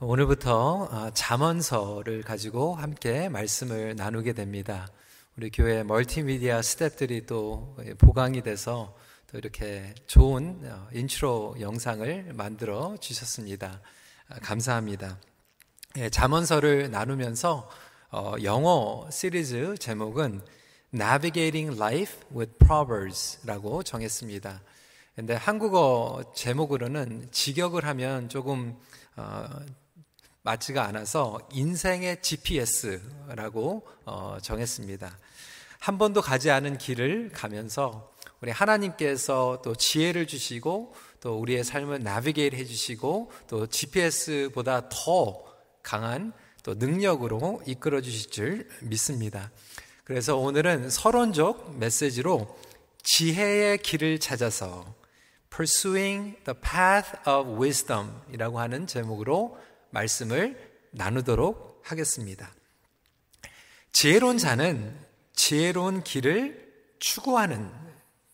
오늘부터 아, 잠언서를 가지고 함께 말씀을 나누게 됩니다. 우리 교회 멀티미디어 스탭들이 또 보강이 돼서 또 이렇게 좋은 어, 인트로 영상을 만들어 주셨습니다. 아, 감사합니다. 예, 잠언서를 나누면서 어, 영어 시리즈 제목은 Navigating Life with Proverbs라고 정했습니다. 근데 한국어 제목으로는 직역을 하면 조금 어, 맞지가 않아서 인생의 GPS라고 어, 정했습니다. 한 번도 가지 않은 길을 가면서 우리 하나님께서 또 지혜를 주시고 또 우리의 삶을 나비게이트 해주시고 또 GPS보다 더 강한 또 능력으로 이끌어 주실 줄 믿습니다. 그래서 오늘은 서론적 메시지로 지혜의 길을 찾아서 Pursuing the Path of Wisdom 이라고 하는 제목으로 말씀을 나누도록 하겠습니다. 지혜로운 자는 지혜로운 길을 추구하는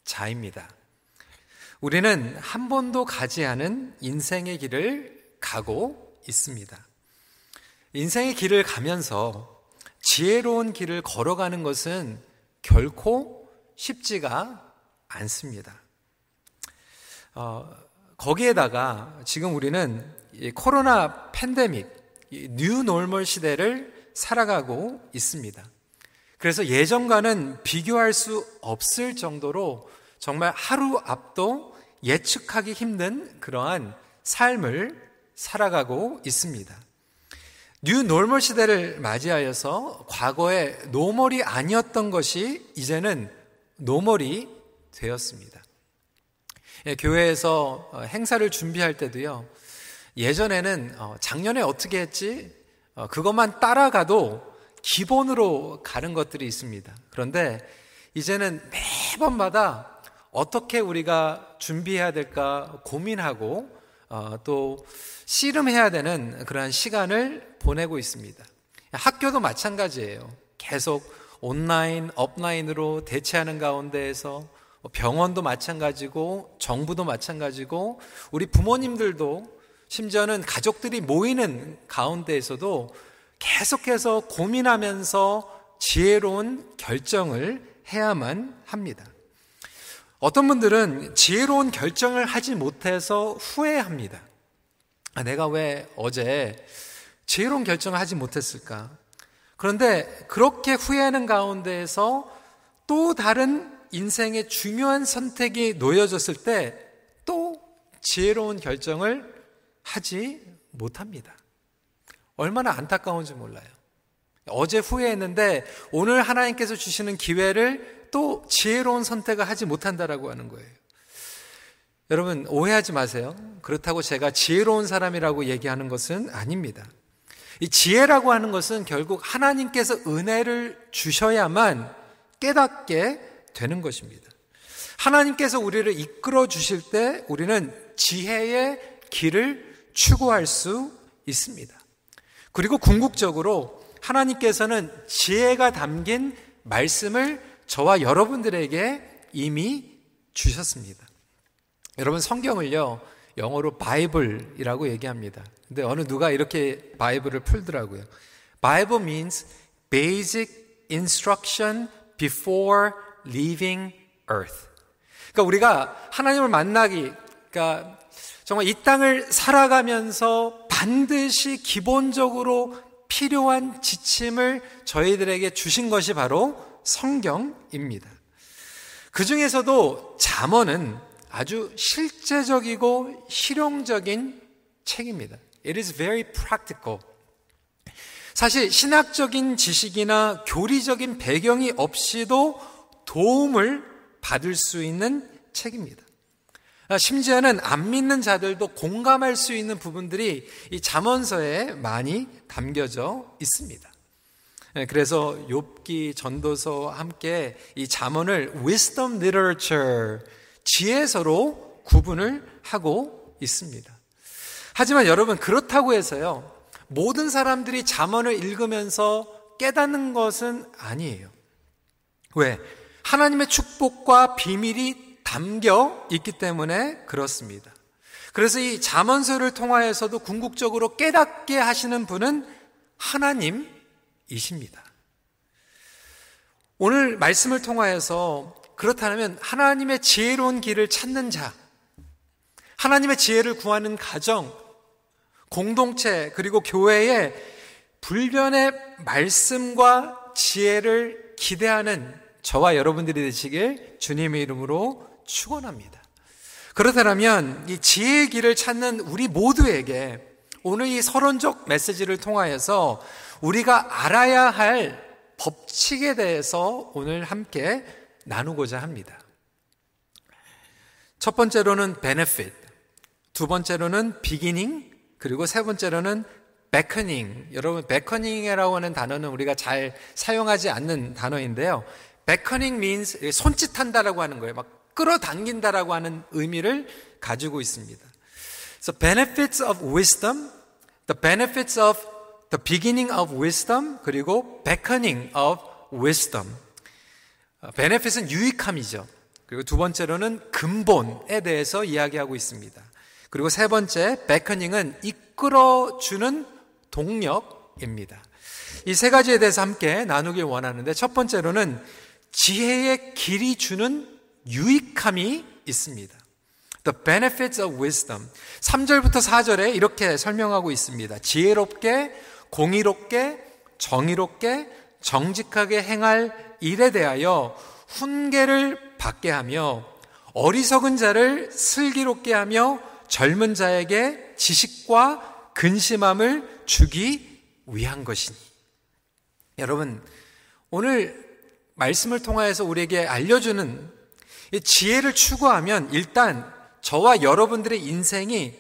자입니다. 우리는 한 번도 가지 않은 인생의 길을 가고 있습니다. 인생의 길을 가면서 지혜로운 길을 걸어가는 것은 결코 쉽지가 않습니다. 어, 거기에다가 지금 우리는 코로나 팬데믹, new normal 시대를 살아가고 있습니다. 그래서 예전과는 비교할 수 없을 정도로 정말 하루 앞도 예측하기 힘든 그러한 삶을 살아가고 있습니다. new normal 시대를 맞이하여서 과거에 normal이 아니었던 것이 이제는 normal이 되었습니다. 예, 교회에서 어, 행사를 준비할 때도요, 예전에는 어, 작년에 어떻게 했지? 어, 그것만 따라가도 기본으로 가는 것들이 있습니다. 그런데 이제는 매번마다 어떻게 우리가 준비해야 될까 고민하고 어, 또 씨름해야 되는 그러한 시간을 보내고 있습니다. 학교도 마찬가지예요. 계속 온라인, 업라인으로 대체하는 가운데에서 병원도 마찬가지고 정부도 마찬가지고 우리 부모님들도 심지어는 가족들이 모이는 가운데에서도 계속해서 고민하면서 지혜로운 결정을 해야만 합니다. 어떤 분들은 지혜로운 결정을 하지 못해서 후회합니다. 아, 내가 왜 어제 지혜로운 결정을 하지 못했을까? 그런데 그렇게 후회하는 가운데에서 또 다른 인생의 중요한 선택이 놓여졌을 때 또 지혜로운 결정을 하지 못합니다. 얼마나 안타까운지 몰라요. 어제 후회했는데 오늘 하나님께서 주시는 기회를 또 지혜로운 선택을 하지 못한다라고 하는 거예요. 여러분 오해하지 마세요. 그렇다고 제가 지혜로운 사람이라고 얘기하는 것은 아닙니다. 이 지혜라고 하는 것은 결국 하나님께서 은혜를 주셔야만 깨닫게 되는 것입니다. 하나님께서 우리를 이끌어 주실 때 우리는 지혜의 길을 추구할 수 있습니다. 그리고 궁극적으로 하나님께서는 지혜가 담긴 말씀을 저와 여러분들에게 이미 주셨습니다. 여러분 성경을요, 영어로 바이블이라고 얘기합니다. 근데 어느 누가 이렇게 바이블을 풀더라고요. Bible means basic instruction before leaving earth. 그러니까 우리가 하나님을 만나기, 그러니까 정말 이 땅을 살아가면서 반드시 기본적으로 필요한 지침을 저희들에게 주신 것이 바로 성경입니다. 그 중에서도 잠언은 아주 실제적이고 실용적인 책입니다. It is very practical. 사실 신학적인 지식이나 교리적인 배경이 없이도 도움을 받을 수 있는 책입니다. 아, 심지어는 안 믿는 자들도 공감할 수 있는 부분들이 이 잠언서에 많이 담겨져 있습니다. 예, 그래서 욥기 전도서 함께 이 잠언을 wisdom literature 지혜서로 구분을 하고 있습니다. 하지만 여러분 그렇다고 해서요. 모든 사람들이 잠언을 읽으면서 깨닫는 것은 아니에요. 왜? 하나님의 축복과 비밀이 담겨 있기 때문에 그렇습니다. 그래서 이 잠언서를 통하여서도 궁극적으로 깨닫게 하시는 분은 하나님이십니다. 오늘 말씀을 통하여서 그렇다면 하나님의 지혜로운 길을 찾는 자, 하나님의 지혜를 구하는 가정, 공동체, 그리고 교회에 불변의 말씀과 지혜를 기대하는 저와 여러분들이 되시길 주님의 이름으로 축원합니다. 그렇다면 이 지혜의 길을 찾는 우리 모두에게 오늘 이 서론적 메시지를 통하여서 우리가 알아야 할 법칙에 대해서 오늘 함께 나누고자 합니다. 첫 번째로는 benefit, 두 번째로는 beginning, 그리고 세 번째로는 beckoning. 여러분, beckoning이라고 하는 단어는 우리가 잘 사용하지 않는 단어인데요. Beckoning means 손짓한다라고 하는 거예요. 막 끌어당긴다라고 하는 의미를 가지고 있습니다. So benefits of wisdom, the benefits of the beginning of wisdom, 그리고 beckoning of wisdom. benefit은 유익함이죠. 그리고 두 번째로는 근본에 대해서 이야기하고 있습니다. 그리고 세 번째, beckoning은 이끌어주는 동력입니다. 이 세 가지에 대해서 함께 나누길 원하는데 첫 번째로는 지혜의 길이 주는 유익함이 있습니다. The benefits of wisdom. 3절부터 4절에 이렇게 설명하고 있습니다. 지혜롭게, 공의롭게, 정의롭게, 정직하게 행할 일에 대하여 훈계를 받게 하며 어리석은 자를 슬기롭게 하며 젊은 자에게 지식과 근심함을 주기 위한 것이니. 여러분, 오늘 말씀을 통하여서 우리에게 알려주는 지혜를 추구하면 일단 저와 여러분들의 인생이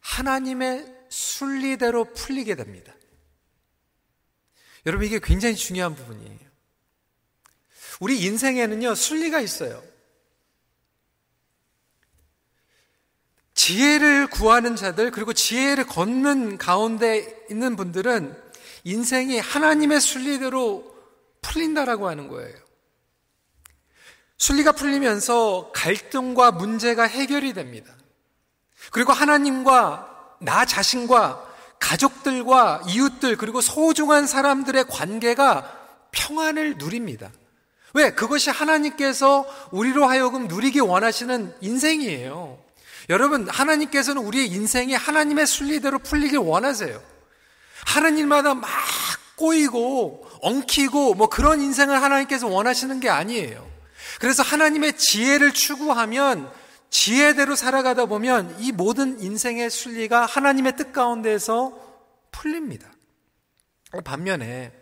하나님의 순리대로 풀리게 됩니다. 여러분, 이게 굉장히 중요한 부분이에요. 우리 인생에는요, 순리가 있어요. 지혜를 구하는 자들, 그리고 지혜를 걷는 가운데 있는 분들은 인생이 하나님의 순리대로 풀린다라고 하는 거예요. 순리가 풀리면서 갈등과 문제가 해결이 됩니다. 그리고 하나님과 나 자신과 가족들과 이웃들 그리고 소중한 사람들의 관계가 평안을 누립니다. 왜? 그것이 하나님께서 우리로 하여금 누리기 원하시는 인생이에요. 여러분, 하나님께서는 우리의 인생이 하나님의 순리대로 풀리길 원하세요. 하나님마다 막 꼬이고 엉키고 뭐 그런 인생을 하나님께서 원하시는 게 아니에요. 그래서 하나님의 지혜를 추구하면 지혜대로 살아가다 보면 이 모든 인생의 순리가 하나님의 뜻 가운데에서 풀립니다. 반면에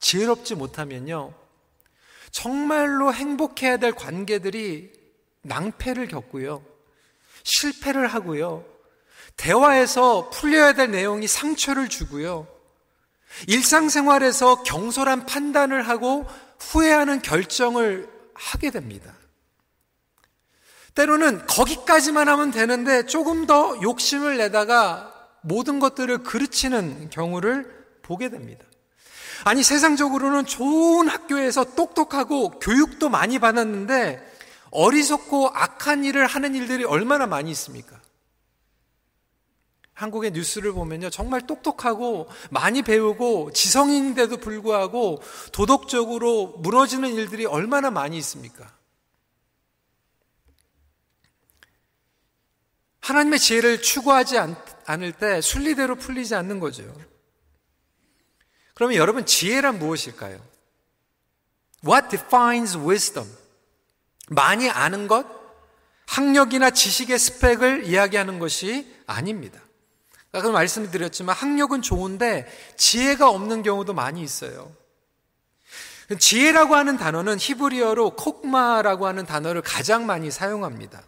지혜롭지 못하면요. 정말로 행복해야 될 관계들이 낭패를 겪고요. 실패를 하고요. 대화에서 풀려야 될 내용이 상처를 주고요. 일상생활에서 경솔한 판단을 하고 후회하는 결정을 하게 됩니다. 때로는 거기까지만 하면 되는데 조금 더 욕심을 내다가 모든 것들을 그르치는 경우를 보게 됩니다. 아니, 세상적으로는 좋은 학교에서 똑똑하고 교육도 많이 받았는데 어리석고 악한 일을 하는 일들이 얼마나 많이 있습니까? 한국의 뉴스를 보면요. 정말 똑똑하고 많이 배우고 지성인인데도 불구하고 도덕적으로 무너지는 일들이 얼마나 많이 있습니까? 하나님의 지혜를 추구하지 않을 때 순리대로 풀리지 않는 거죠. 그러면 여러분 지혜란 무엇일까요? What defines wisdom? 많이 아는 것, 학력이나 지식의 스펙을 이야기하는 것이 아닙니다. 아까 말씀드렸지만 학력은 좋은데 지혜가 없는 경우도 많이 있어요. 지혜라고 하는 단어는 히브리어로 콕마라고 하는 단어를 가장 많이 사용합니다.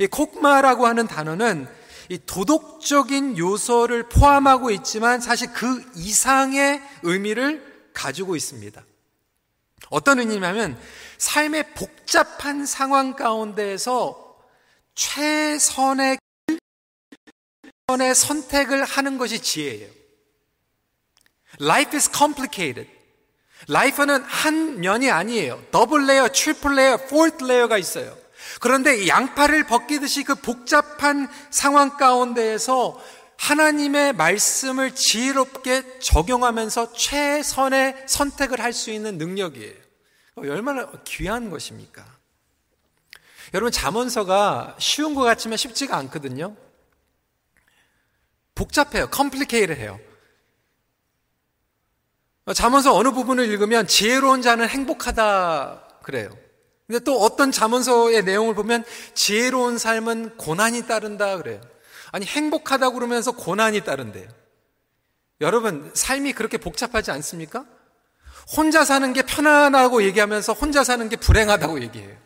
이 콕마라고 하는 단어는 이 도덕적인 요소를 포함하고 있지만 사실 그 이상의 의미를 가지고 있습니다. 어떤 의미냐면 삶의 복잡한 상황 가운데에서 최선의 최 선의 선택을 하는 것이 지혜예요. Life is complicated. life는 한 면이 아니에요. double layer, triple layer, fourth layer가 있어요. 그런데 양파를 벗기듯이 그 복잡한 상황 가운데에서 하나님의 말씀을 지혜롭게 적용하면서 최선의 선택을 할 수 있는 능력이에요. 얼마나 귀한 것입니까? 여러분, 잠언서가 쉬운 것 같지만 쉽지가 않거든요. 복잡해요. 컴플리케이를 해요. 잠언서 어느 부분을 읽으면 지혜로운 자는 행복하다 그래요. 근데 또 어떤 잠언서의 내용을 보면 지혜로운 삶은 고난이 따른다 그래요. 아니 행복하다 그러면서 고난이 따른대요. 여러분 삶이 그렇게 복잡하지 않습니까? 혼자 사는 게 편안하고 얘기하면서 혼자 사는 게 불행하다고 얘기해요.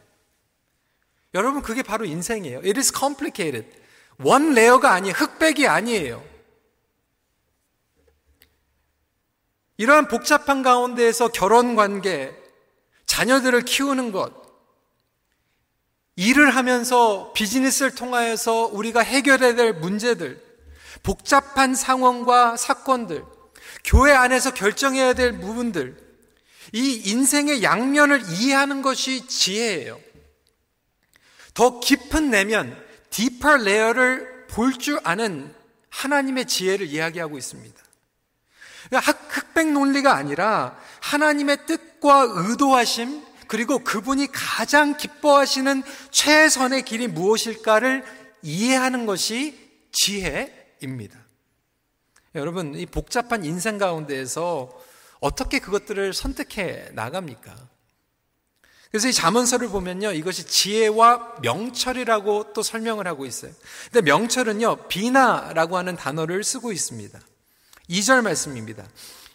여러분 그게 바로 인생이에요. It is complicated. 원 레어가 아니에요. 흑백이 아니에요. 이러한 복잡한 가운데에서 결혼 관계, 자녀들을 키우는 것, 일을 하면서 비즈니스를 통하여서 우리가 해결해야 될 문제들, 복잡한 상황과 사건들, 교회 안에서 결정해야 될 부분들, 이 인생의 양면을 이해하는 것이 지혜예요. 더 깊은 내면, deeper layer를 볼 줄 아는 하나님의 지혜를 이야기하고 있습니다. 흑백 논리가 아니라 하나님의 뜻과 의도하심, 그리고 그분이 가장 기뻐하시는 최선의 길이 무엇일까를 이해하는 것이 지혜입니다. 여러분, 이 복잡한 인생 가운데에서 어떻게 그것들을 선택해 나갑니까? 그래서 이 자문서를 보면요, 이것이 지혜와 명철이라고 또 설명을 하고 있어요. 근데 명철은요, 비나라고 하는 단어를 쓰고 있습니다. 2절 말씀입니다.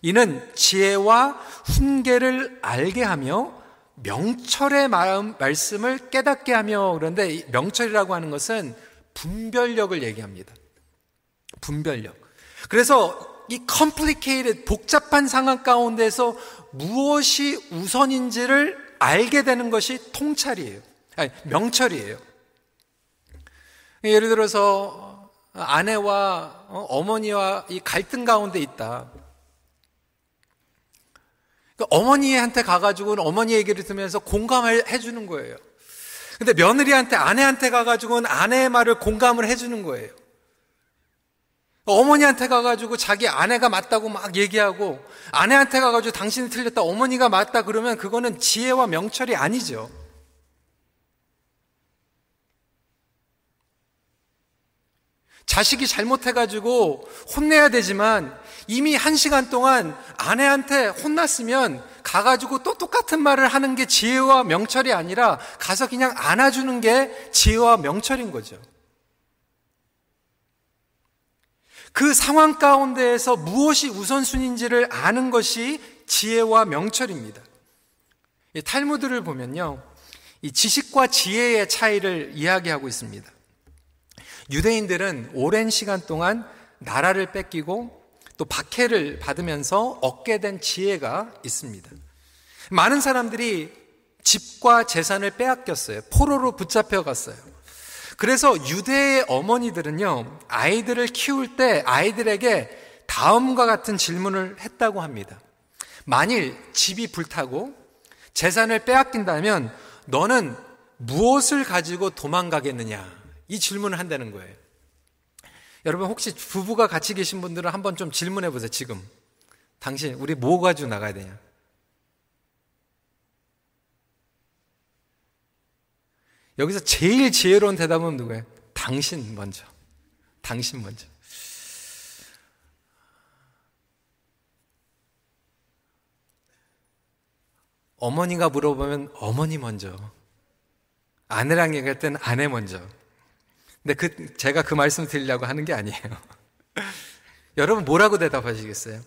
이는 지혜와 훈계를 알게 하며 명철의 마음, 말씀을 깨닫게 하며 그런데 명철이라고 하는 것은 분별력을 얘기합니다. 분별력. 그래서 이 complicated 복잡한 상황 가운데서 무엇이 우선인지를 알게 되는 것이 통찰이에요. 아니, 명철이에요. 예를 들어서 아내와 어, 어머니와 이 갈등 가운데 있다. 그 어머니한테 가가지고는 어머니 얘기를 들으면서 공감을 해주는 거예요. 근데 며느리한테 아내한테 가가지고는 아내의 말을 공감을 해주는 거예요. 어머니한테 가가지고 자기 아내가 맞다고 막 얘기하고 아내한테 가가지고 당신이 틀렸다 어머니가 맞다 그러면 그거는 지혜와 명철이 아니죠. 자식이 잘못해가지고 혼내야 되지만 이미 한 시간 동안 아내한테 혼났으면 가가지고 또 똑같은 말을 하는 게 지혜와 명철이 아니라 가서 그냥 안아주는 게 지혜와 명철인 거죠. 그 상황 가운데에서 무엇이 우선순위인지를 아는 것이 지혜와 명철입니다. 탈무드를 보면요. 이 지식과 지혜의 차이를 이야기하고 있습니다. 유대인들은 오랜 시간 동안 나라를 뺏기고 또 박해를 받으면서 얻게 된 지혜가 있습니다. 많은 사람들이 집과 재산을 빼앗겼어요. 포로로 붙잡혀 갔어요. 그래서 유대의 어머니들은요, 아이들을 키울 때 아이들에게 다음과 같은 질문을 했다고 합니다. 만일 집이 불타고 재산을 빼앗긴다면 너는 무엇을 가지고 도망가겠느냐? 이 질문을 한다는 거예요. 여러분 혹시 부부가 같이 계신 분들은 한번 좀 질문해 보세요. 지금 당신 우리 뭐 가지고 나가야 되냐? 여기서 제일 지혜로운 대답은 누구예요? 당신 먼저. 당신 먼저. 어머니가 물어보면 어머니 먼저. 아내랑 얘기할 때는 아내 먼저. 근데 그, 제가 그 말씀 드리려고 하는 게 아니에요. 여러분 뭐라고 대답하시겠어요?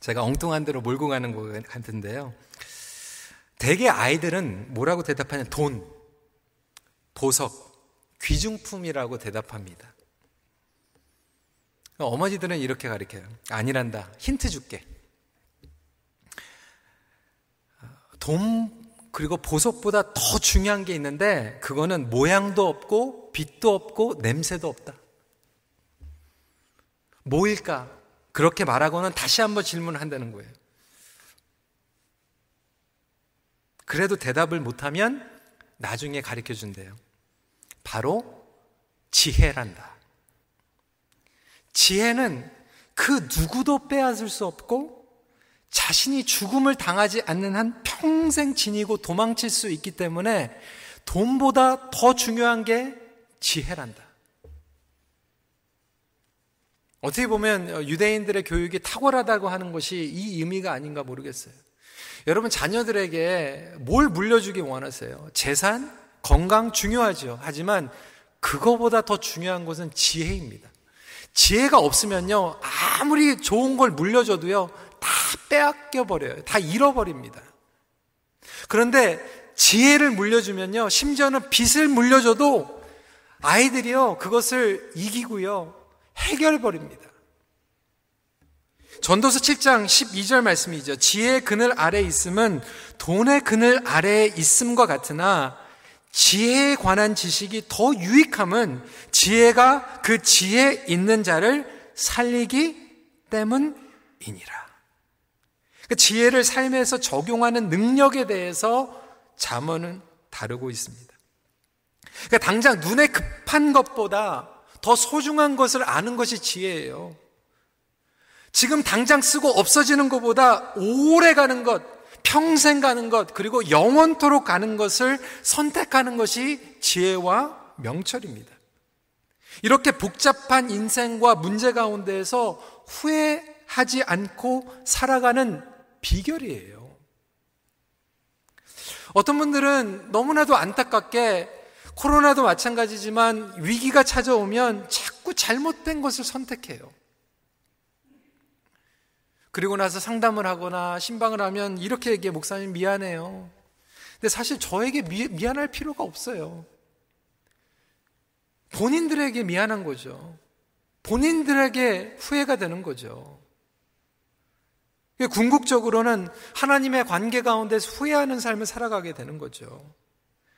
제가 엉뚱한 대로 몰고 가는 것 같은데요. 대개 아이들은 뭐라고 대답하냐? 돈, 보석, 귀중품이라고 대답합니다. 어머니들은 이렇게 가르쳐요. 아니란다. 힌트 줄게. 돈 그리고 보석보다 더 중요한 게 있는데 그거는 모양도 없고 빛도 없고 냄새도 없다. 뭐일까? 그렇게 말하고는 다시 한번 질문을 한다는 거예요. 그래도 대답을 못하면 나중에 가르쳐 준대요. 바로 지혜란다. 지혜는 그 누구도 빼앗을 수 없고 자신이 죽음을 당하지 않는 한 평생 지니고 도망칠 수 있기 때문에 돈보다 더 중요한 게 지혜란다. 어떻게 보면 유대인들의 교육이 탁월하다고 하는 것이 이 의미가 아닌가 모르겠어요. 여러분 자녀들에게 뭘 물려주기 원하세요? 재산, 건강 중요하죠. 하지만 그거보다 더 중요한 것은 지혜입니다. 지혜가 없으면요, 아무리 좋은 걸 물려줘도요, 다 빼앗겨 버려요. 다 잃어버립니다. 그런데 지혜를 물려주면요, 심지어는 빚을 물려줘도 아이들이요, 그것을 이기고요, 해결버립니다. 전도서 7장 12절 말씀이죠. 지혜의 그늘 아래 있음은 돈의 그늘 아래에 있음과 같으나 지혜에 관한 지식이 더 유익함은 지혜가 그 지혜 있는 자를 살리기 때문이니라. 그 지혜를 삶에서 적용하는 능력에 대해서 잠언은 다루고 있습니다. 그러니까 당장 눈에 급한 것보다 더 소중한 것을 아는 것이 지혜예요. 지금 당장 쓰고 없어지는 것보다 오래 가는 것, 평생 가는 것, 그리고 영원토록 가는 것을 선택하는 것이 지혜와 명철입니다. 이렇게 복잡한 인생과 문제 가운데에서 후회하지 않고 살아가는 비결이에요. 어떤 분들은 너무나도 안타깝게 코로나도 마찬가지지만 위기가 찾아오면 자꾸 잘못된 것을 선택해요. 그리고 나서 상담을 하거나 신방을 하면 이렇게 얘기해 목사님 미안해요. 근데 사실 저에게 미, 미안할 필요가 없어요. 본인들에게 미안한 거죠. 본인들에게 후회가 되는 거죠. 궁극적으로는 하나님의 관계 가운데서 후회하는 삶을 살아가게 되는 거죠.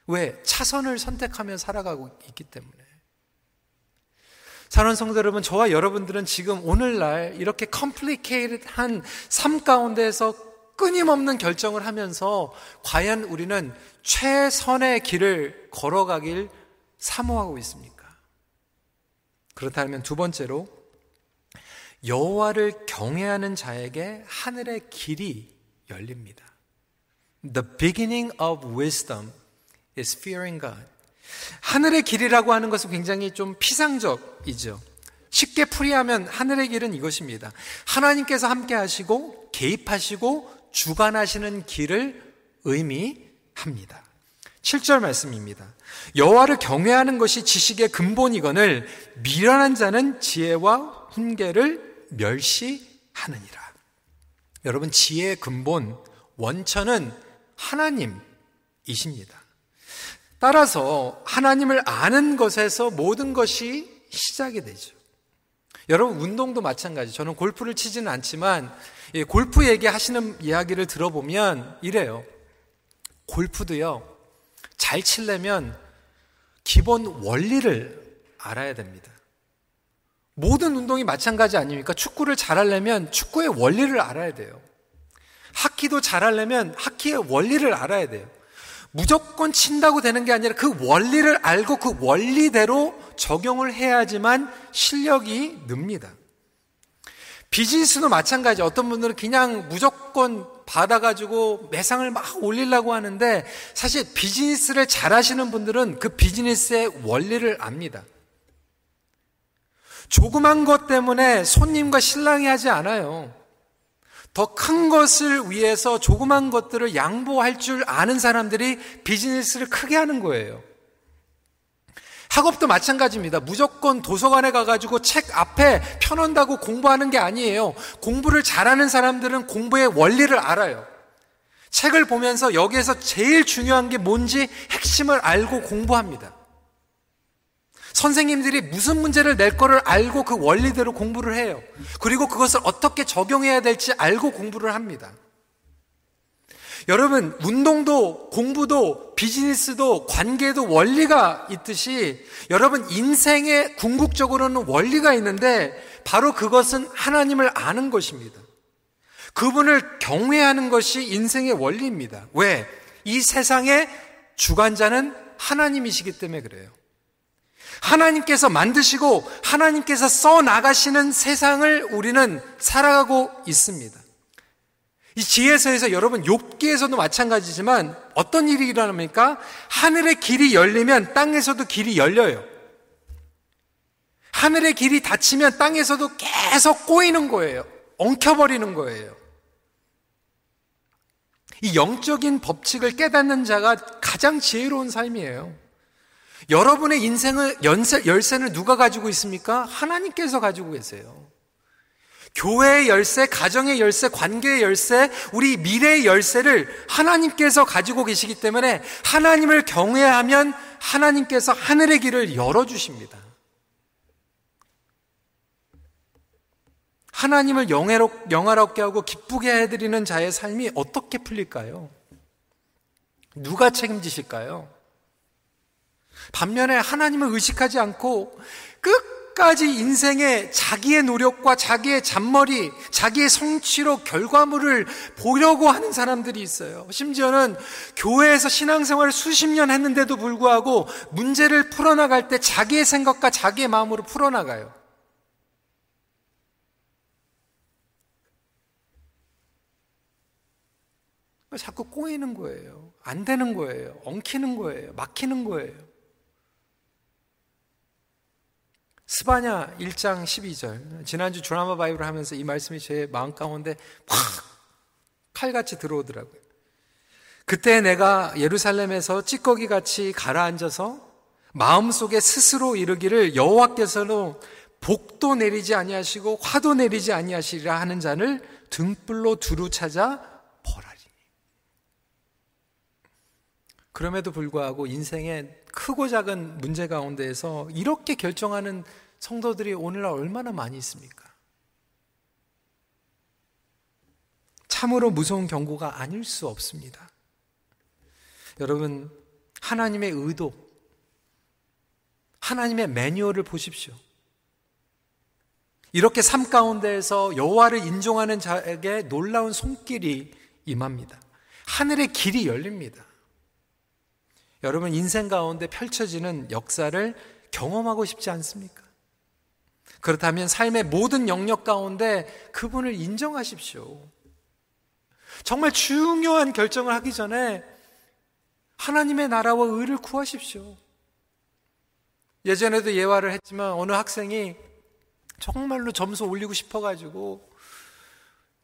왜? 차선을 선택하며 살아가고 있기 때문에. 사랑하는 성도 여러분, 저와 여러분들은 지금 오늘날 이렇게 컴플리케이트한 삶 가운데에서 끊임없는 결정을 하면서 과연 우리는 최선의 길을 걸어가길 사모하고 있습니까? 그렇다면 두 번째로 여호와를 경외하는 자에게 하늘의 길이 열립니다. The beginning of wisdom is fearing God. 하늘의 길이라고 하는 것은 굉장히 좀 피상적이죠. 쉽게 풀이하면 하늘의 길은 이것입니다. 하나님께서 함께 하시고 개입하시고 주관하시는 길을 의미합니다. 7절 말씀입니다. 여호와를 경외하는 것이 지식의 근본이거늘 미련한 자는 지혜와 훈계를 멸시하느니라. 여러분 지혜의 근본 원천은 하나님이십니다. 따라서 하나님을 아는 것에서 모든 것이 시작이 되죠. 여러분 운동도 마찬가지. 저는 골프를 치지는 않지만 골프 얘기하시는 이야기를 들어보면 이래요. 골프도요. 잘 치려면 기본 원리를 알아야 됩니다. 모든 운동이 마찬가지 아닙니까? 축구를 잘하려면 축구의 원리를 알아야 돼요. 하키도 잘하려면 하키의 원리를 알아야 돼요. 무조건 친다고 되는 게 아니라 그 원리를 알고 그 원리대로 적용을 해야지만 실력이 늡니다. 비즈니스도 마찬가지. 어떤 분들은 그냥 무조건 받아가지고 매상을 막 올리려고 하는데 사실 비즈니스를 잘 하시는 분들은 그 비즈니스의 원리를 압니다. 조그만 것 때문에 손님과 신랑이 하지 않아요. 더 큰 것을 위해서 조그만 것들을 양보할 줄 아는 사람들이 비즈니스를 크게 하는 거예요. 학업도 마찬가지입니다. 무조건 도서관에 가가지고 책 앞에 펴놓는다고 공부하는 게 아니에요. 공부를 잘하는 사람들은 공부의 원리를 알아요. 책을 보면서 여기에서 제일 중요한 게 뭔지 핵심을 알고 공부합니다. 선생님들이 무슨 문제를 낼 거를 알고 그 원리대로 공부를 해요. 그리고 그것을 어떻게 적용해야 될지 알고 공부를 합니다. 여러분, 운동도, 공부도, 비즈니스도, 관계도 원리가 있듯이 여러분, 인생에 궁극적으로는 원리가 있는데 바로 그것은 하나님을 아는 것입니다. 그분을 경외하는 것이 인생의 원리입니다. 왜? 이 세상에 주관자는 하나님이시기 때문에 그래요. 하나님께서 만드시고 하나님께서 써 나가시는 세상을 우리는 살아가고 있습니다. 이 지혜서에서 여러분 욥기에서도 마찬가지지만 어떤 일이 일어납니까? 하늘의 길이 열리면 땅에서도 길이 열려요. 하늘의 길이 닫히면 땅에서도 계속 꼬이는 거예요. 엉켜버리는 거예요. 이 영적인 법칙을 깨닫는 자가 가장 지혜로운 삶이에요. 여러분의 인생을 열쇠를 누가 가지고 있습니까? 하나님께서 가지고 계세요. 교회의 열쇠, 가정의 열쇠, 관계의 열쇠, 우리 미래의 열쇠를 하나님께서 가지고 계시기 때문에 하나님을 경외하면 하나님께서 하늘의 길을 열어주십니다. 하나님을 영화롭게 하고 기쁘게 해드리는 자의 삶이 어떻게 풀릴까요? 누가 책임지실까요? 반면에 하나님을 의식하지 않고 끝까지 인생의 자기의 노력과 자기의 잔머리, 자기의 성취로 결과물을 보려고 하는 사람들이 있어요. 심지어는 교회에서 신앙생활을 수십 년 했는데도 불구하고 문제를 풀어나갈 때 자기의 생각과 자기의 마음으로 풀어나가요. 자꾸 꼬이는 거예요. 안 되는 거예요. 엉키는 거예요. 막히는 거예요. 스바냐 1장 12절. 지난주 드라마 바이블 하면서 이 말씀이 제 마음 가운데 확 칼같이 들어오더라고요. 그때 내가 예루살렘에서 찌꺼기 같이 가라앉아서 마음속에 스스로 이르기를 여호와께서는 복도 내리지 아니하시고 화도 내리지 아니하시리라 하는 자를 등불로 두루 찾아 그럼에도 불구하고 인생의 크고 작은 문제 가운데에서 이렇게 결정하는 성도들이 오늘날 얼마나 많이 있습니까? 참으로 무서운 경고가 아닐 수 없습니다. 여러분, 하나님의 의도, 하나님의 매뉴얼을 보십시오. 이렇게 삶 가운데에서 여호와를 인종하는 자에게 놀라운 손길이 임합니다. 하늘의 길이 열립니다. 여러분 인생 가운데 펼쳐지는 역사를 경험하고 싶지 않습니까? 그렇다면 삶의 모든 영역 가운데 그분을 인정하십시오. 정말 중요한 결정을 하기 전에 하나님의 나라와 의를 구하십시오. 예전에도 예화를 했지만 어느 학생이 정말로 점수 올리고 싶어가지고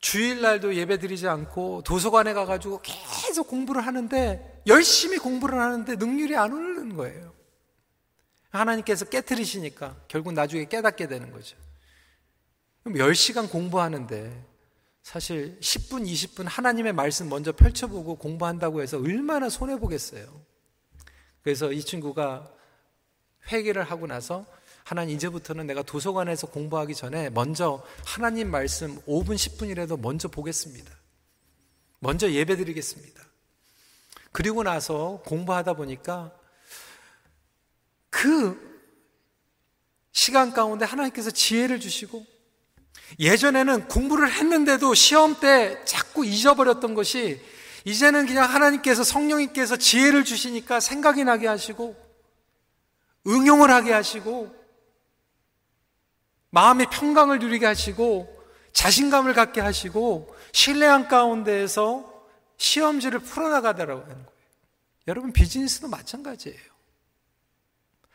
주일날도 예배 드리지 않고 도서관에 가가지고 계속 공부를 하는데 열심히 공부를 하는데 능률이 안 오르는 거예요. 하나님께서 깨뜨리시니까 결국 나중에 깨닫게 되는 거죠. 그럼 10시간 공부하는데 사실 10분, 20분 하나님의 말씀 먼저 펼쳐보고 공부한다고 해서 얼마나 손해보겠어요. 그래서 이 친구가 회개를 하고 나서 하나님 이제부터는 내가 도서관에서 공부하기 전에 먼저 하나님 말씀 5분, 10분이라도 먼저 보겠습니다. 먼저 예배 드리겠습니다. 그리고 나서 공부하다 보니까 그 시간 가운데 하나님께서 지혜를 주시고 예전에는 공부를 했는데도 시험 때 자꾸 잊어버렸던 것이 이제는 그냥 하나님께서 성령님께서 지혜를 주시니까 생각이 나게 하시고 응용을 하게 하시고 마음의 평강을 누리게 하시고 자신감을 갖게 하시고 신뢰한 가운데에서 시험지를 풀어나가더라고 하는 거예요. 여러분 비즈니스도 마찬가지예요.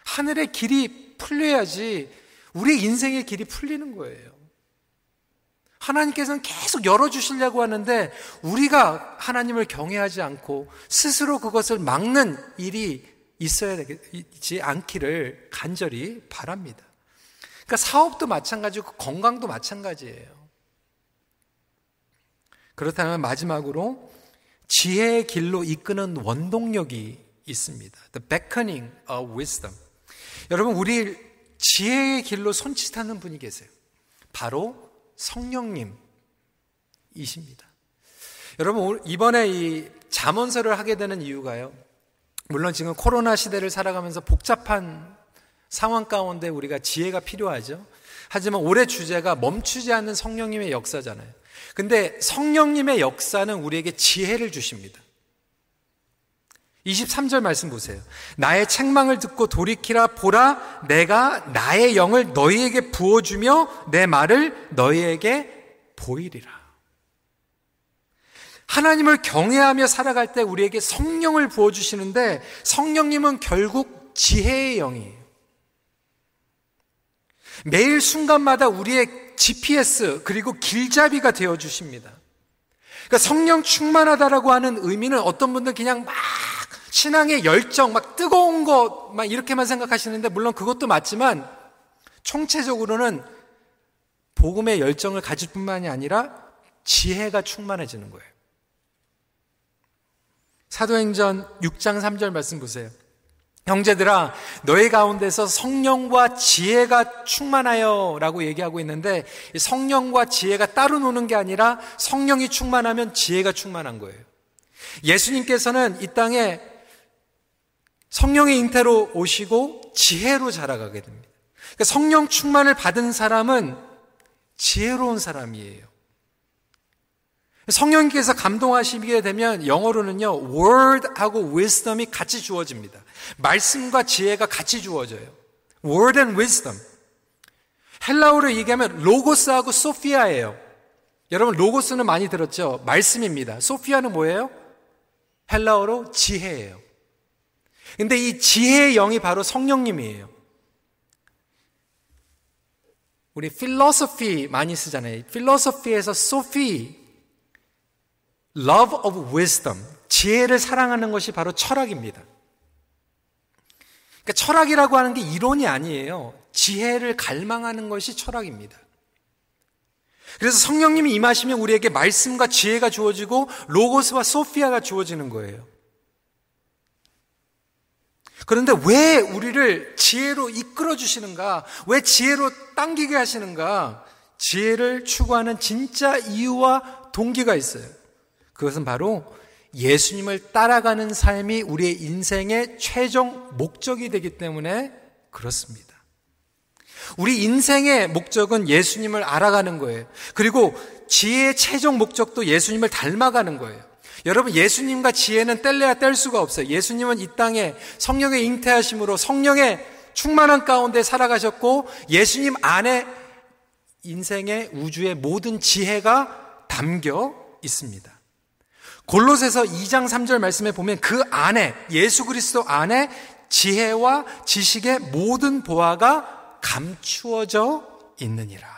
하늘의 길이 풀려야지 우리 인생의 길이 풀리는 거예요. 하나님께서는 계속 열어주시려고 하는데 우리가 하나님을 경외하지 않고 스스로 그것을 막는 일이 있어야 되지 않기를 간절히 바랍니다. 그러니까 사업도 마찬가지고 건강도 마찬가지예요. 그렇다면 마지막으로 지혜의 길로 이끄는 원동력이 있습니다. The beckoning of wisdom. 여러분, 우리 지혜의 길로 손짓하는 분이 계세요. 바로 성령님이십니다. 여러분, 이번에 이 잠언서를 하게 되는 이유가요. 물론 지금 코로나 시대를 살아가면서 복잡한 상황 가운데 우리가 지혜가 필요하죠. 하지만 올해 주제가 멈추지 않는 성령님의 역사잖아요. 근데 성령님의 역사는 우리에게 지혜를 주십니다. 23절 말씀 보세요. 나의 책망을 듣고 돌이키라 보라 내가 나의 영을 너희에게 부어주며 내 말을 너희에게 보이리라. 하나님을 경외하며 살아갈 때 우리에게 성령을 부어주시는데 성령님은 결국 지혜의 영이에요. 매일 순간마다 우리의 GPS 그리고 길잡이가 되어 주십니다. 그러니까 성령 충만하다라고 하는 의미는 어떤 분들 그냥 막 신앙의 열정, 막 뜨거운 것, 막 이렇게만 생각하시는데, 물론 그것도 맞지만, 총체적으로는 복음의 열정을 가질 뿐만이 아니라 지혜가 충만해지는 거예요. 사도행전 6장 3절 말씀 보세요. 형제들아, 너희 가운데서 성령과 지혜가 충만하여 라고 얘기하고 있는데, 성령과 지혜가 따로 노는 게 아니라 성령이 충만하면 지혜가 충만한 거예요. 예수님께서는 이 땅에 성령의 잉태로 오시고 지혜로 자라가게 됩니다. 그러니까 성령 충만을 받은 사람은 지혜로운 사람이에요. 성령께서 감동하시게 되면 영어로는요, word하고 wisdom이 같이 주어집니다. 말씀과 지혜가 같이 주어져요. word and wisdom. 헬라어로 얘기하면 로고스하고 소피아예요. 여러분, 로고스는 많이 들었죠? 말씀입니다. 소피아는 뭐예요? 헬라어로 지혜예요. 근데 이 지혜의 영이 바로 성령님이에요. 우리 필로소피 많이 쓰잖아요. 필로소피에서 소피, love of wisdom, 지혜를 사랑하는 것이 바로 철학입니다. 그러니까 철학이라고 하는 게 이론이 아니에요. 지혜를 갈망하는 것이 철학입니다. 그래서 성령님이 임하시면 우리에게 말씀과 지혜가 주어지고 로고스와 소피아가 주어지는 거예요. 그런데 왜 우리를 지혜로 이끌어 주시는가? 왜 지혜로 당기게 하시는가? 지혜를 추구하는 진짜 이유와 동기가 있어요. 그것은 바로 예수님을 따라가는 삶이 우리의 인생의 최종 목적이 되기 때문에 그렇습니다. 우리 인생의 목적은 예수님을 알아가는 거예요. 그리고 지혜의 최종 목적도 예수님을 닮아가는 거예요. 여러분 예수님과 지혜는 뗄래야 뗄 수가 없어요. 예수님은 이 땅에 성령의 잉태하심으로 성령의 충만한 가운데 살아가셨고 예수님 안에 인생의 우주의 모든 지혜가 담겨 있습니다. 골로새서 2장 3절 말씀에 보면 그 안에 예수 그리스도 안에 지혜와 지식의 모든 보화가 감추어져 있느니라.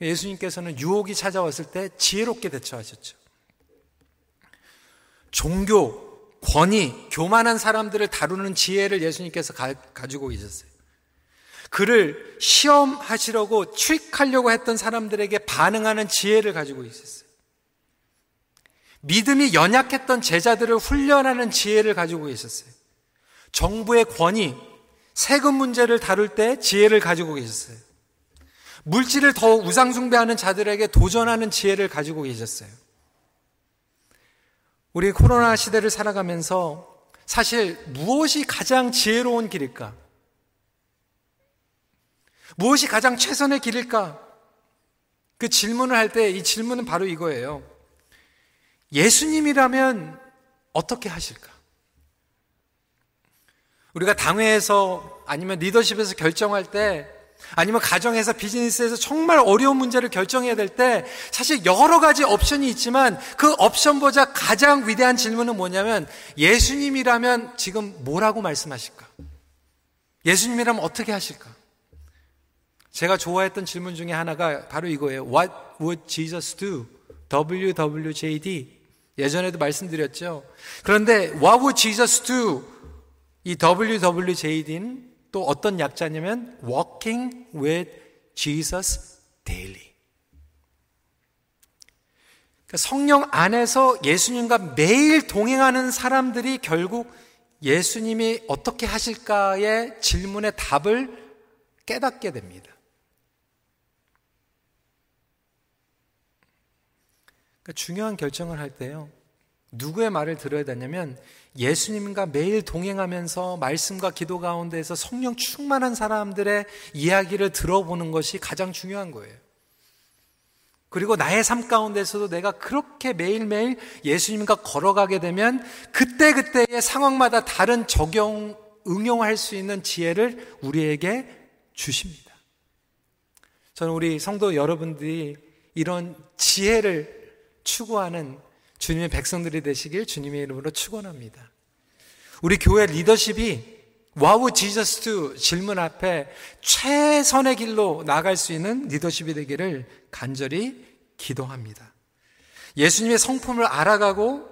예수님께서는 유혹이 찾아왔을 때 지혜롭게 대처하셨죠. 종교, 권위, 교만한 사람들을 다루는 지혜를 예수님께서 가, 지고 계셨어요. 그를 시험하시려고 추익하려고 했던 사람들에게 반응하는 지혜를 가지고 있었어요. 믿음이 연약했던 제자들을 훈련하는 지혜를 가지고 있었어요. 정부의 권위, 세금 문제를 다룰 때 지혜를 가지고 계셨어요. 물질을 더 우상숭배하는 자들에게 도전하는 지혜를 가지고 계셨어요. 우리 코로나 시대를 살아가면서 사실 무엇이 가장 지혜로운 길일까? 무엇이 가장 최선의 길일까? 그 질문을 할 때 이 질문은 바로 이거예요. 예수님이라면 어떻게 하실까? 우리가 당회에서 아니면 리더십에서 결정할 때 아니면 가정에서 비즈니스에서 정말 어려운 문제를 결정해야 될 때 사실 여러 가지 옵션이 있지만 그 옵션보다 가장 위대한 질문은 뭐냐면 예수님이라면 지금 뭐라고 말씀하실까? 예수님이라면 어떻게 하실까? 제가 좋아했던 질문 중에 하나가 바로 이거예요. What would Jesus do? WWJD. 예전에도 말씀드렸죠. 그런데 What would Jesus do? 이 WWJD는 또 어떤 약자냐면 walking with Jesus daily. 그러니까 성령 안에서 예수님과 매일 동행하는 사람들이 결국 예수님이 어떻게 하실까의 질문의 답을 깨닫게 됩니다. 그러니까 중요한 결정을 할 때요. 누구의 말을 들어야 되냐면 예수님과 매일 동행하면서 말씀과 기도 가운데에서 성령 충만한 사람들의 이야기를 들어보는 것이 가장 중요한 거예요. 그리고 나의 삶 가운데서도 내가 그렇게 매일매일 예수님과 걸어가게 되면 그때그때의 상황마다 다른 적용, 응용할 수 있는 지혜를 우리에게 주십니다. 저는 우리 성도 여러분들이 이런 지혜를 추구하는 주님의 백성들이 되시길 주님의 이름으로 축원합니다. 우리 교회 리더십이 와우 지저스 질문 앞에 최선의 길로 나갈 수 있는 리더십이 되기를 간절히 기도합니다. 예수님의 성품을 알아가고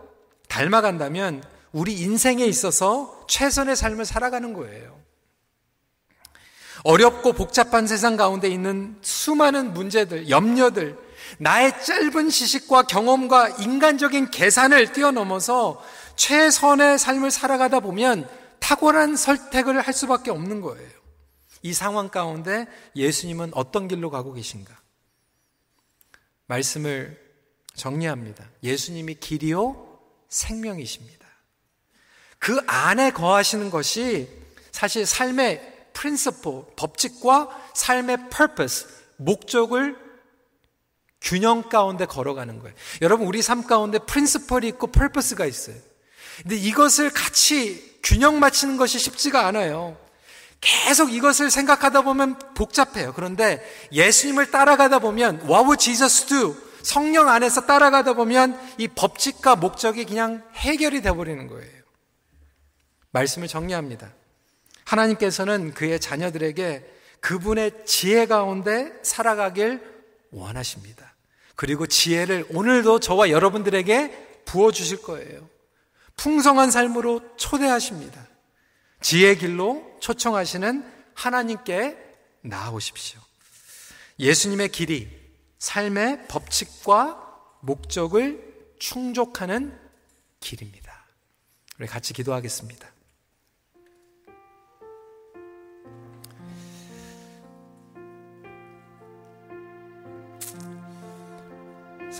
닮아간다면 우리 인생에 있어서 최선의 삶을 살아가는 거예요. 어렵고 복잡한 세상 가운데 있는 수많은 문제들, 염려들, 나의 짧은 지식과 경험과 인간적인 계산을 뛰어넘어서 최선의 삶을 살아가다 보면 탁월한 선택을 할 수밖에 없는 거예요. 이 상황 가운데 예수님은 어떤 길로 가고 계신가? 말씀을 정리합니다. 예수님이 길이요 생명이십니다. 그 안에 거하시는 것이 사실 삶의 프린서포, 법칙과 삶의 purpose, 목적을 균형 가운데 걸어가는 거예요. 여러분, 우리 삶 가운데 프린스펄이 있고 purpose가 있어요. 근데 이것을 같이 균형 맞추는 것이 쉽지가 않아요. 계속 이것을 생각하다 보면 복잡해요. 그런데 예수님을 따라가다 보면 Jesus do? 성령 안에서 따라가다 보면 이 법칙과 목적이 그냥 해결이 되어버리는 거예요. 말씀을 정리합니다. 하나님께서는 그의 자녀들에게 그분의 지혜 가운데 살아가길 원하십니다. 그리고 지혜를 오늘도 저와 여러분들에게 부어주실 거예요. 풍성한 삶으로 초대하십니다. 지혜 길로 초청하시는 하나님께 나아오십시오. 예수님의 길이 삶의 법칙과 목적을 충족하는 길입니다. 우리 같이 기도하겠습니다.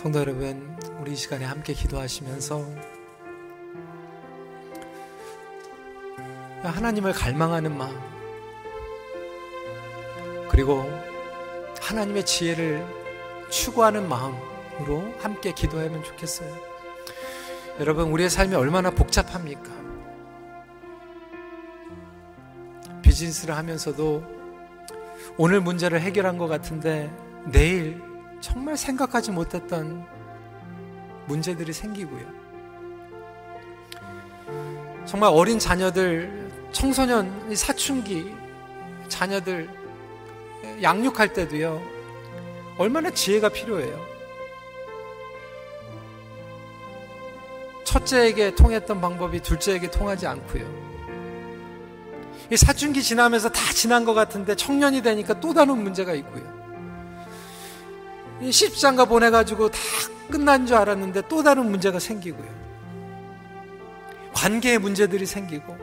성도 여러분, 우리 이 시간에 함께 기도하시면서 하나님을 갈망하는 마음, 그리고 하나님의 지혜를 추구하는 마음으로 함께 기도하면 좋겠어요. 여러분, 우리의 삶이 얼마나 복잡합니까? 비즈니스를 하면서도 오늘 문제를 해결한 것 같은데 내일 정말 생각하지 못했던 문제들이 생기고요. 정말 어린 자녀들 청소년, 사춘기 자녀들 양육할 때도요, 얼마나 지혜가 필요해요. 첫째에게 통했던 방법이 둘째에게 통하지 않고요. 이 사춘기 지나면서 다 지난 것 같은데 청년이 되니까 또 다른 문제가 있고요. 십장가 보내가지고 다 끝난 줄 알았는데 또 다른 문제가 생기고요. 관계의 문제들이 생기고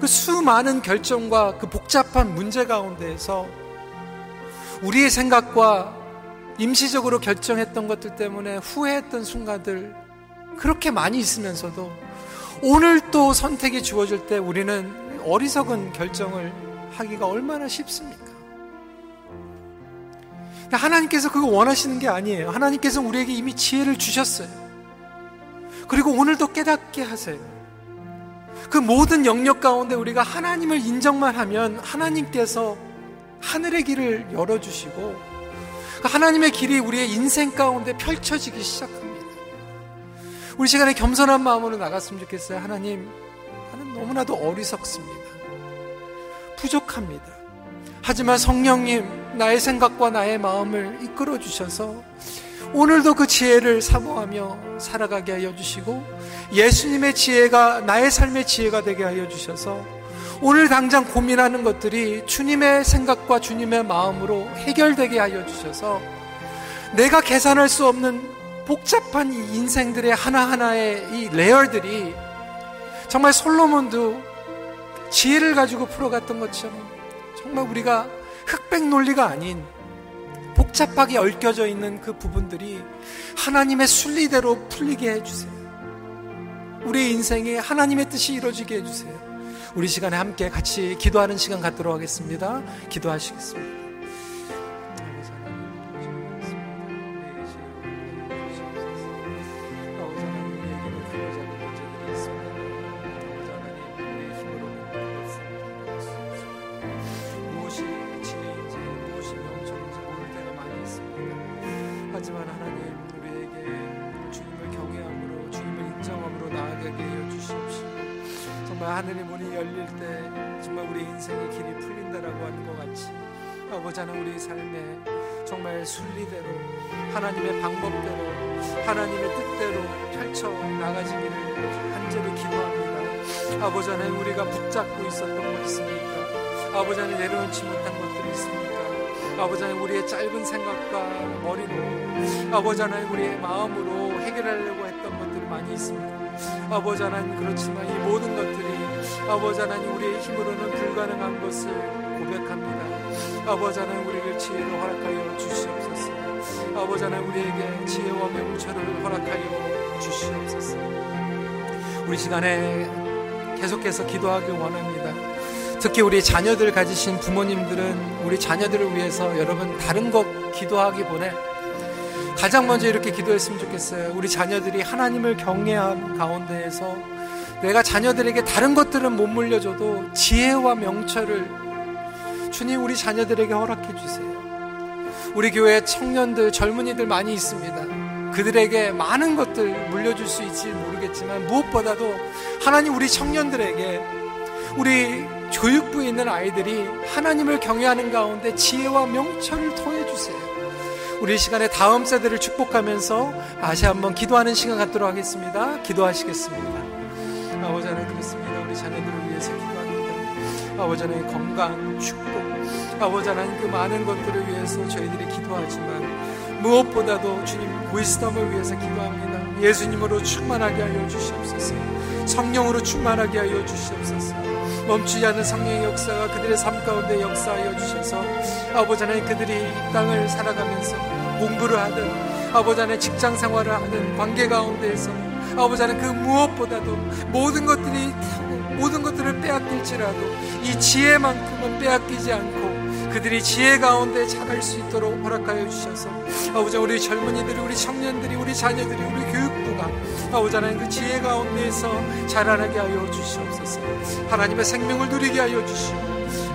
그 수많은 결정과 그 복잡한 문제 가운데에서 우리의 생각과 임시적으로 결정했던 것들 때문에 후회했던 순간들 그렇게 많이 있으면서도 오늘 또 선택이 주어질 때 우리는 어리석은 결정을 하기가 얼마나 쉽습니까? 하나님께서 그거 원하시는 게 아니에요. 하나님께서 우리에게 이미 지혜를 주셨어요. 그리고 오늘도 깨닫게 하세요. 그 모든 영역 가운데 우리가 하나님을 인정만 하면 하나님께서 하늘의 길을 열어주시고 그 하나님의 길이 우리의 인생 가운데 펼쳐지기 시작합니다. 우리 시간에 겸손한 마음으로 나갔으면 좋겠어요. 하나님, 나는 너무나도 어리석습니다. 부족합니다. 하지만 성령님, 나의 생각과 나의 마음을 이끌어 주셔서 오늘도 그 지혜를 사모하며 살아가게 하여 주시고 예수님의 지혜가 나의 삶의 지혜가 되게 하여 주셔서 오늘 당장 고민하는 것들이 주님의 생각과 주님의 마음으로 해결되게 하여 주셔서 내가 계산할 수 없는 복잡한 이 인생들의 하나하나의 이 레어들이 정말 솔로몬도 지혜를 가지고 풀어갔던 것처럼 정말 우리가 흑백 논리가 아닌 복잡하게 얽혀져 있는 그 부분들이 하나님의 순리대로 풀리게 해주세요. 우리의 인생에 하나님의 뜻이 이루어지게 해주세요. 우리 시간에 함께 같이 기도하는 시간 갖도록 하겠습니다. 기도하시겠습니다. 우리 삶에 정말 순리대로 하나님의 방법대로 하나님의 뜻대로 펼쳐 나가지기를 간절히 기도합니다. 아버지 하나님 우리가 붙잡고 있었던 것 있습니까? 아버지 하나님 내려놓지 못한 것들이 있습니까? 아버지 하나님 우리의 짧은 생각과 머리로 아버지 하나님 우리의 마음으로 해결하려고 했던 것들이 많이 있습니다. 아버지 하나님 그렇지만 이 모든 것들이 아버지 하나님 우리의 힘으로는 불가능한 것을 고백합니다. 아버지 하나님 우리에게 지혜를 허락하여 주시옵소서. 아버지 하나님 우리에게 지혜와 명철을 허락하여 주시옵소서. 우리 시간에 계속해서 기도하길 원합니다. 특히 우리 자녀들 가지신 부모님들은 우리 자녀들을 위해서 여러분 다른 것 기도하기보다 가장 먼저 이렇게 기도했으면 좋겠어요. 우리 자녀들이 하나님을 경외한 가운데에서 내가 자녀들에게 다른 것들은 못 물려줘도 지혜와 명철을 주님 우리 자녀들에게 허락해 주세요. 우리 교회 청년들, 젊은이들 많이 있습니다. 그들에게 많은 것들 물려줄 수 있지 모르겠지만 무엇보다도 하나님 우리 청년들에게 우리 교육부에 있는 아이들이 하나님을 경외하는 가운데 지혜와 명철을 통해 주세요. 우리 시간에 다음 세대를 축복하면서 다시 한번 기도하는 시간 갖도록 하겠습니다. 기도하시겠습니다. 아버지 하나님 그렇습니다. 우리 자녀들을 위해서 기도합니다. 아버지 하나님 건강, 축복, 아버지 하나님 그 많은 것들을 위해서 저희들이 기도하지만 무엇보다도 주님 위스덤을 위해서 기도합니다. 예수님으로 충만하게 하여 주시옵소서. 성령으로 충만하게 하여 주시옵소서. 멈추지 않는 성령의 역사가 그들의 삶 가운데 역사하여 주셔서 아버지 하나님 그들이 이 땅을 살아가면서 공부를 하든 아버지 하나님 직장 생활을 하든 관계 가운데에서 아버지 하나님 그 무엇보다도 모든 것들이 모든 것들을 빼앗길지라도 이 지혜만큼은 빼앗기지 않고 그들이 지혜 가운데 자랄 수 있도록 허락하여 주셔서 아버지 우리 젊은이들이 우리 청년들이 우리 자녀들이 우리 교육부가 아버지 하나님 그 지혜 가운데에서 자라나게 하여 주시옵소서 하나님의 생명을 누리게 하여 주시고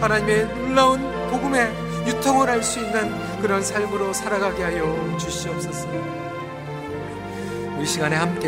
하나님의 놀라운 복음의 유통을 할 수 있는 그런 삶으로 살아가게 하여 주시옵소서. 우리 시간에 함께